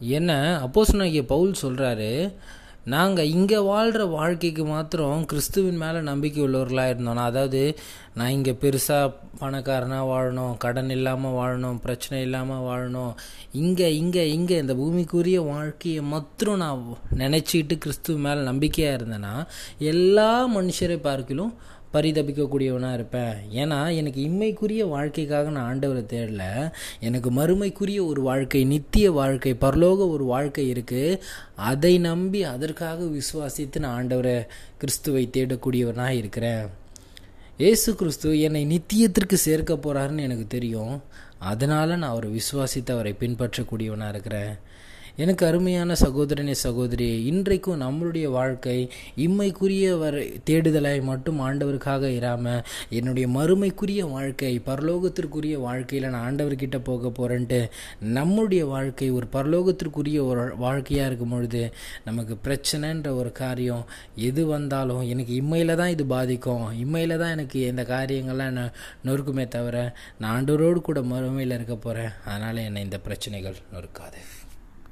என்ன அப்போசனாகிய பவுல் சொல்கிறாரு நாங்கள் இங்கே வாழ்கிற வாழ்க்கைக்கு மாத்திரம் கிறிஸ்துவின் மேலே நம்பிக்கை உள்ளவர்களாக இருந்தோம். அதாவது நான் இங்கே பெருசாக பணக்காரனாக வாழணும் கடன் இல்லாமல் வாழணும் பிரச்சனை இல்லாமல் வாழணும். இங்கே இங்கே இங்கே இந்த பூமிக்குரிய வாழ்க்கையை மாத்திரம் நான் நினச்சிக்கிட்டு கிறிஸ்துவ மேலே நம்பிக்கையாக இருந்தேன்னா எல்லா மனுஷரை பார்க்கிலும் பரிதபிக்கக்கூடியவனாக இருப்பேன். ஏன்னா எனக்கு இம்மைக்குரிய வாழ்க்கைக்காக நான் ஆண்டவரை தேடல. எனக்கு மறுமைக்குரிய ஒரு வாழ்க்கை நித்திய வாழ்க்கை பரலோக ஒரு வாழ்க்கை இருக்குது அதை நம்பி அதற்காக விசுவாசித்து நான் ஆண்டவரை கிறிஸ்துவை தேடக்கூடியவனாக இருக்கிறேன். ஏசு கிறிஸ்து என்னை நித்தியத்திற்கு சேர்க்க போகிறாருன்னு எனக்கு தெரியும். அதனால் நான் அவரை விசுவாசித்து அவரை பின்பற்றக்கூடியவனாக இருக்கிறேன். எனக்கு அருமையான சகோதரனே சகோதரி இன்றைக்கும் நம்மளுடைய வாழ்க்கை இம்மைக்குரிய வரை தேடுதலாய் மட்டும் ஆண்டவருக்காக இராமல் என்னுடைய மறுமைக்குரிய வாழ்க்கை பரலோகத்திற்குரிய வாழ்க்கையில் நான் ஆண்டவர்கிட்ட போக போகிறேன்ட்டு நம்முடைய வாழ்க்கை ஒரு பரலோகத்திற்குரிய ஒரு வாழ்க்கையாக இருக்கும் பொழுது நமக்கு பிரச்சனைன்ற ஒரு காரியம் எது வந்தாலும் எனக்கு இம்மையில் தான் இது பாதிக்கும். இம்மையில் தான் எனக்கு இந்த காரியங்கள்லாம் என்ன நொறுக்குமே தவிர நான் ஆண்டவரோடு கூட மறுமையில் இருக்க போகிறேன் அதனால் என்னை இந்த பிரச்சனைகள் நொறுக்காது.